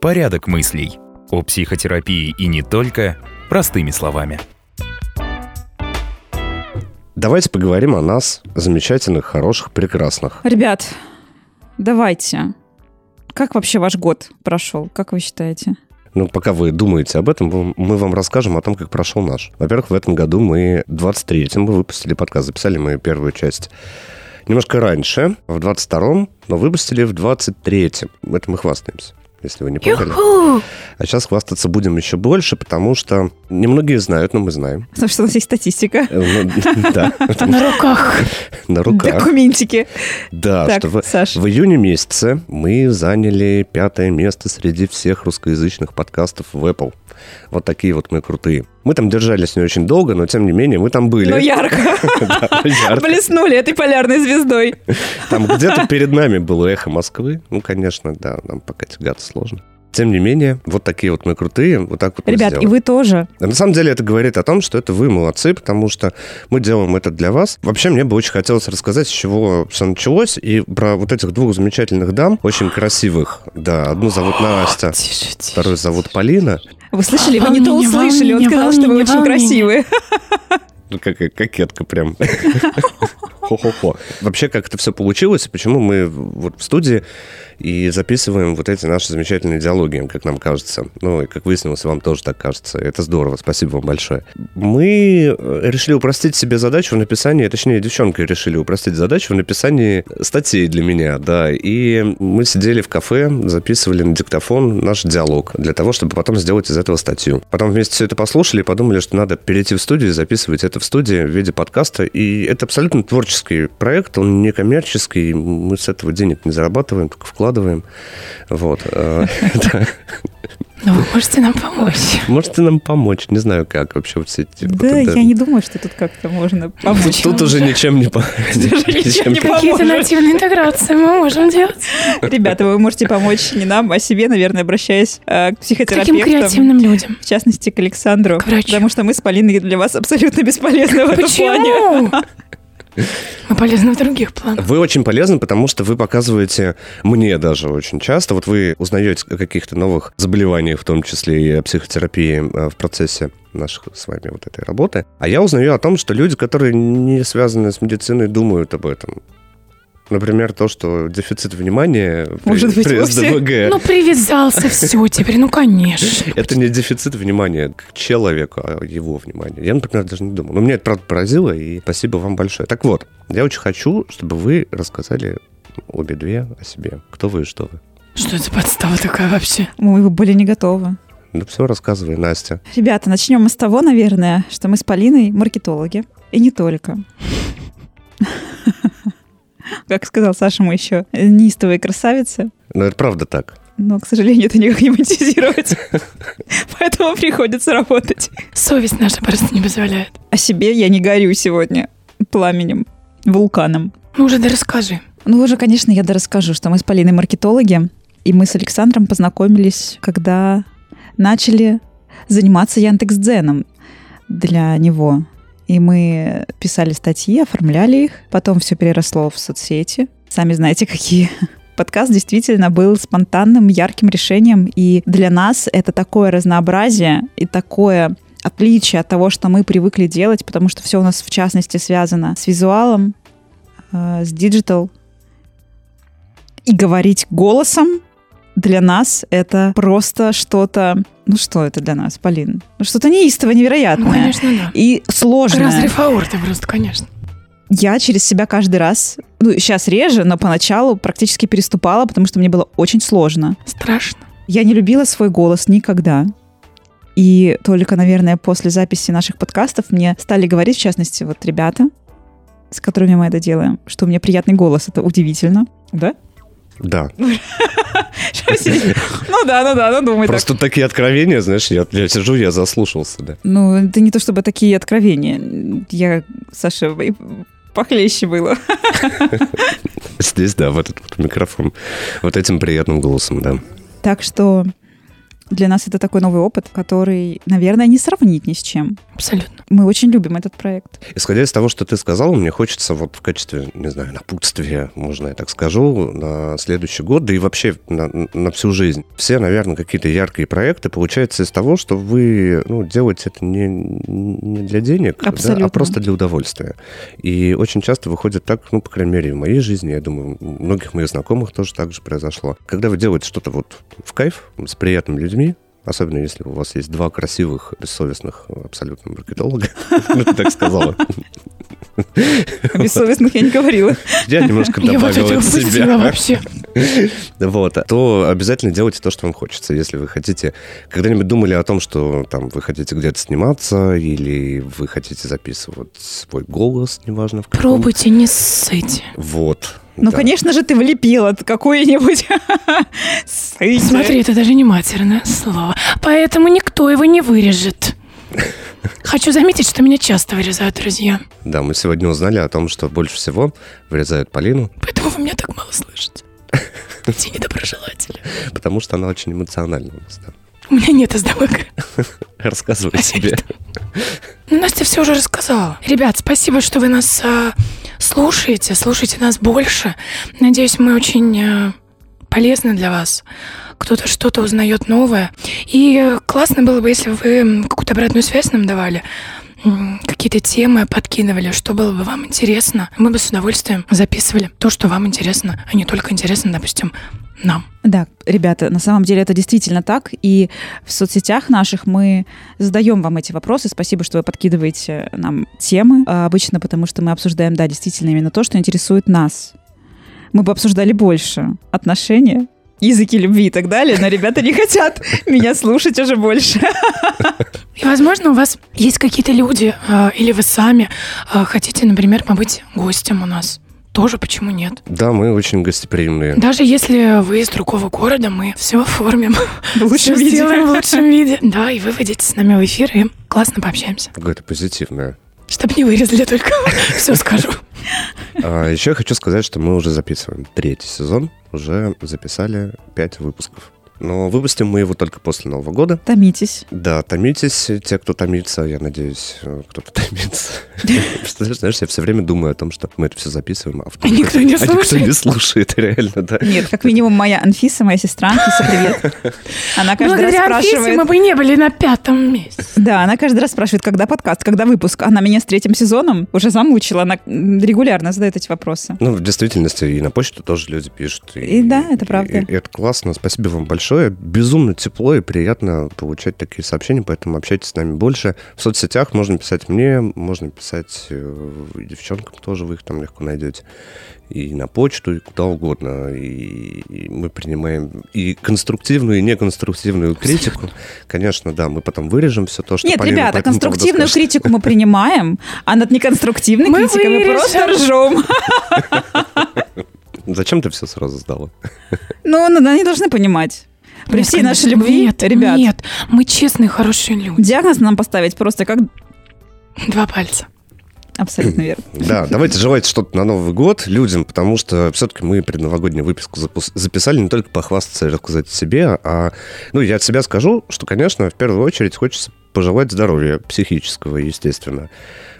Порядок мыслей. О психотерапии и не только, простыми словами. Давайте поговорим о нас, замечательных, хороших, прекрасных. Ребят, давайте. Как вообще ваш год прошел? Как вы считаете? Ну, пока вы думаете об этом, мы вам расскажем о том, как прошел наш. Во-первых, в этом году мы 23-м мы выпустили подкаст, записали мы первую часть немножко раньше, в 22-м, но выпустили в 23-м. Это мы хвастаемся если вы не поняли. А сейчас хвастаться будем еще больше, потому что немногие знают, но мы знаем. Потому что у нас есть статистика. Э, ну, да. На руках. На руках. Документики. Да, что в июне месяце мы заняли пятое место среди всех русскоязычных подкастов в Apple. Вот такие вот мы крутые. Мы там держались не очень долго, но тем не менее мы там были. Ну, ярко. Блеснули этой полярной звездой. Там где-то перед нами было эхо Москвы. Ну, конечно, да, нам пока тягаться сложно. Тем не менее, вот такие вот мы крутые, вот так вот Ребят, и вы тоже. На самом деле это говорит о том, что это вы молодцы, потому что мы делаем это для вас. Вообще, мне бы очень хотелось рассказать, с чего все началось, и про вот этих двух замечательных дам, очень красивых. Да, одну зовут Настя, вторую зовут Полина. Вы слышали? Вы не то услышали. Он сказал, что вы очень красивые. Ну, как кокетка прям. Хо-хо-хо. Вообще, как это все получилось, почему мы вот в студии и записываем вот эти наши замечательные диалоги, как нам кажется. Ну, и как выяснилось, вам тоже так кажется. Это здорово, спасибо вам большое. Мы э, решили упростить себе задачу в написании, точнее, девчонкой решили упростить задачу в написании статей для меня, да. И мы сидели в кафе, записывали на диктофон наш диалог для того, чтобы потом сделать из этого статью. Потом вместе все это послушали и подумали, что надо перейти в студию и записывать это в студии в виде подкаста. И это абсолютно творческий проект, он не коммерческий, мы с этого денег не зарабатываем, только вклад вкладываем. Вот. Э, ну, вы можете нам помочь. Можете нам помочь. Не знаю, как вообще все эти... Да, я не думаю, что тут как-то можно помочь. Тут уже ничем не поможет. Какие-то нативные интеграции мы можем делать. Ребята, вы можете помочь не нам, а себе, наверное, обращаясь э, к психотерапевтам. Каким креативным людям. В частности, к Александру. Потому что мы с Полиной для вас абсолютно бесполезны в этом плане. Мы полезны в других планах. Вы очень полезны, потому что вы показываете мне даже очень часто, вот вы узнаете о каких-то новых заболеваниях, в том числе и о психотерапии э, в процессе наших с вами вот этой работы. А я узнаю о том, что люди, которые не связаны с медициной, думают об этом. Например, то, что дефицит внимания Может при, быть, при СДВГ. Ну, привязался, все теперь, ну, конечно. Это не дефицит внимания к человеку, а его внимания. Я, например, даже не думал. Но меня это, правда, поразило, и спасибо вам большое. Так вот, я очень хочу, чтобы вы рассказали обе две о себе. Кто вы и что вы. Что это подстава такая вообще? Мы были не готовы. Ну все, рассказывай, Настя. Ребята, начнем мы с того, наверное, что мы с Полиной маркетологи. И не только. Как сказал Саша, мы еще неистовые красавицы. Ну, это правда так. Но, к сожалению, это никак не монетизировать. Поэтому приходится работать. Совесть наша просто не позволяет. О себе я не горю сегодня пламенем, вулканом. Ну уже да расскажи. Ну уже, конечно, я да расскажу, что мы с Полиной маркетологи, и мы с Александром познакомились, когда начали заниматься Яндекс.Дзеном для него. И мы писали статьи, оформляли их. Потом все переросло в соцсети. Сами знаете, какие. Подкаст действительно был спонтанным, ярким решением. И для нас это такое разнообразие и такое отличие от того, что мы привыкли делать, потому что все у нас в частности связано с визуалом, э, с digital. И говорить голосом для нас это просто что-то... Ну что это для нас, Полин? Ну что-то неистово невероятное. Ну, конечно, да. И сложное. Разрыв аорты просто, конечно. Я через себя каждый раз, ну, сейчас реже, но поначалу практически переступала, потому что мне было очень сложно. Страшно. Я не любила свой голос никогда. И только, наверное, после записи наших подкастов мне стали говорить, в частности, вот ребята, с которыми мы это делаем, что у меня приятный голос. Это удивительно. Да? Да. Ну да, ну да, ну думай Просто такие откровения, знаешь, я, я сижу, я заслушался, да. Ну, это не то чтобы такие откровения. Я, Саша, похлеще было. Здесь, да, в этот вот микрофон. Вот этим приятным голосом, да. Так что Для нас это такой новый опыт, который, наверное, не сравнить ни с чем. Абсолютно. Мы очень любим этот проект. Исходя из того, что ты сказал, мне хочется вот в качестве, не знаю, напутствия, можно я так скажу, на следующий год, да и вообще на, на всю жизнь. Все, наверное, какие-то яркие проекты получаются из того, что вы ну, делаете это не, не для денег, да, а просто для удовольствия. И очень часто выходит так, ну, по крайней мере, в моей жизни, я думаю, у многих моих знакомых тоже так же произошло. Когда вы делаете что-то вот в кайф, с приятными людьми, Особенно если у вас есть два красивых, бессовестных абсолютно маркетолога. Так сказала. О бессовестных я не говорила. Я немножко Я вот добавил это от себя. вообще. Вот. То обязательно делайте то, что вам хочется. Если вы хотите... Когда-нибудь думали о том, что там вы хотите где-то сниматься, или вы хотите записывать свой голос, неважно в каком. Пробуйте, не ссыте. Вот. Ну, Да. конечно же, ты влепила какое-нибудь... Смотри, это даже не матерное слово. Поэтому никто его не вырежет. Хочу заметить, что меня часто вырезают друзья. Да, мы сегодня узнали о том, что больше всего вырезают Полину, Поэтому вы меня так мало слышите. Эти недоброжелатели. потому что она очень эмоциональна у нас. да. У меня нет СДВГ. Рассказывай себе. Ну, Настя все уже рассказала. Ребят, спасибо, что вы нас а, слушаете, слушайте нас больше. Надеюсь, мы очень а, полезны для вас. Кто-то что-то узнает новое. И э, классно было бы, если вы какую-то обратную связь нам давали, какие-то темы подкидывали, что было бы вам интересно. Мы бы с удовольствием записывали то, что вам интересно, а не только интересно, допустим, нам. Да, ребята, на самом деле это действительно так. И в соцсетях наших мы задаем вам эти вопросы. Спасибо, что вы подкидываете нам темы. А, Обычно потому, что мы обсуждаем, да, действительно именно то, что интересует нас. Мы бы обсуждали больше отношения, языки любви и так далее, но ребята не хотят меня слушать уже больше. И, возможно, у вас есть какие-то люди, а, или вы сами а, хотите, например, побыть гостем у нас. Тоже почему нет? Да, мы очень гостеприимные. Даже если вы из другого города, мы все оформим. В лучшем Всё виде. сделаем в лучшем виде. Да, и вы выйдете с нами в эфир и классно пообщаемся. Какое-то позитивное. Чтоб не вырезали только. Все скажу. А еще я хочу сказать, что мы уже записываем третий сезон. Уже записали пять выпусков. Но выпустим мы его только после Нового года. Томитесь. Да, томитесь, те, кто томится, я надеюсь, э, кто-то томится. Знаешь, я все время думаю о том, что мы это все записываем, а вдруг А никто не а никто слушает. не слушает, реально, да. Нет, как минимум моя Анфиса, моя сестра. Анфиса, привет. Она каждый раз спрашивает... мы бы не были на пятом месте. Да, она каждый раз спрашивает, когда подкаст, когда выпуск. Она меня с третьим сезоном уже замучила. Она регулярно задает эти вопросы. Ну, в действительности и на почту тоже люди пишут. И да, это правда. И, и это классно. Спасибо вам большое. Безумно тепло и приятно получать такие сообщения, поэтому общайтесь с нами больше. В соцсетях можно писать мне, можно писать э, и девчонкам тоже, вы их там легко найдете. И на почту, и куда угодно. И, и мы принимаем и конструктивную, и неконструктивную критику. Конечно, да, мы потом вырежем все то, что Нет, Полина по ребята, поводу конструктивную критику мы принимаем, а над неконструктивной Мы критикой мы просто вырежем. ржем. Зачем ты все сразу сдала? Ну, ну, они должны понимать. При Нет, всей нашей любви, нет, ребят, Нет, мы честные, хорошие люди. диагноз нам поставить просто как... Два пальца. Абсолютно верно. Да, давайте желать что-то на Новый год людям, потому что все-таки мы предновогодний выпуск запус- записали не только похвастаться и рассказать о себе, а, ну, я от себя скажу, что, конечно, в первую очередь хочется пожелать здоровья психического, естественно,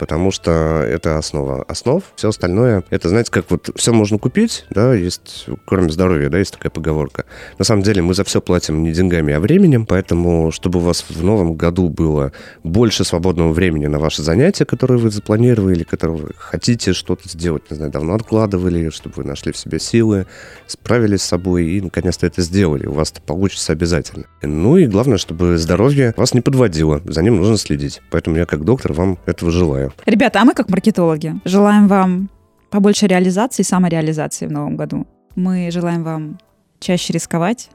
потому что это основа основ. Все остальное, это, знаете, как вот все можно купить, да, есть, кроме здоровья, да, есть такая поговорка. На самом деле мы за все платим не деньгами, а временем, поэтому, чтобы у вас в новом году было больше свободного времени на ваши занятия, которые вы запланировали, или которые вы хотите что-то сделать, не знаю, давно откладывали, чтобы вы нашли в себе силы, справились с собой и, наконец-то, это сделали. У вас это получится обязательно. Ну и главное, чтобы здоровье вас не подводило. За ним нужно следить. Поэтому я, как доктор, вам этого желаю. Ребята, а мы как маркетологи желаем вам побольше реализации и самореализации в новом году. Мы желаем вам чаще рисковать,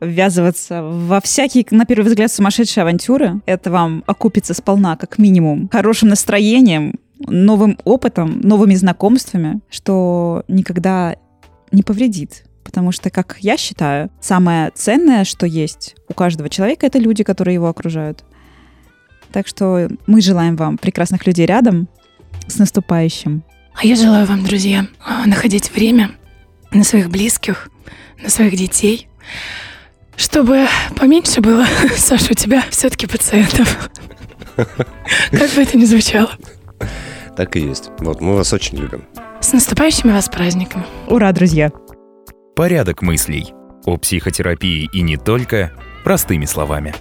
ввязываться во всякие, на первый взгляд, сумасшедшие авантюры. Это вам окупится сполна, как минимум, хорошим настроением, новым опытом, новыми знакомствами, что никогда не повредит. Потому что, как я считаю, самое ценное, что есть у каждого человека, это люди, которые его окружают. Так что мы желаем вам прекрасных людей рядом. С наступающим. А я желаю вам, друзья, а, находить время на своих близких, на своих детей, Чтобы поменьше было, Саша, у тебя все-таки пациентов. Как бы это ни звучало. Так и есть. Вот, мы вас очень любим. С наступающими вас праздниками. Ура, друзья! Порядок мыслей. О психотерапии и не только простыми словами.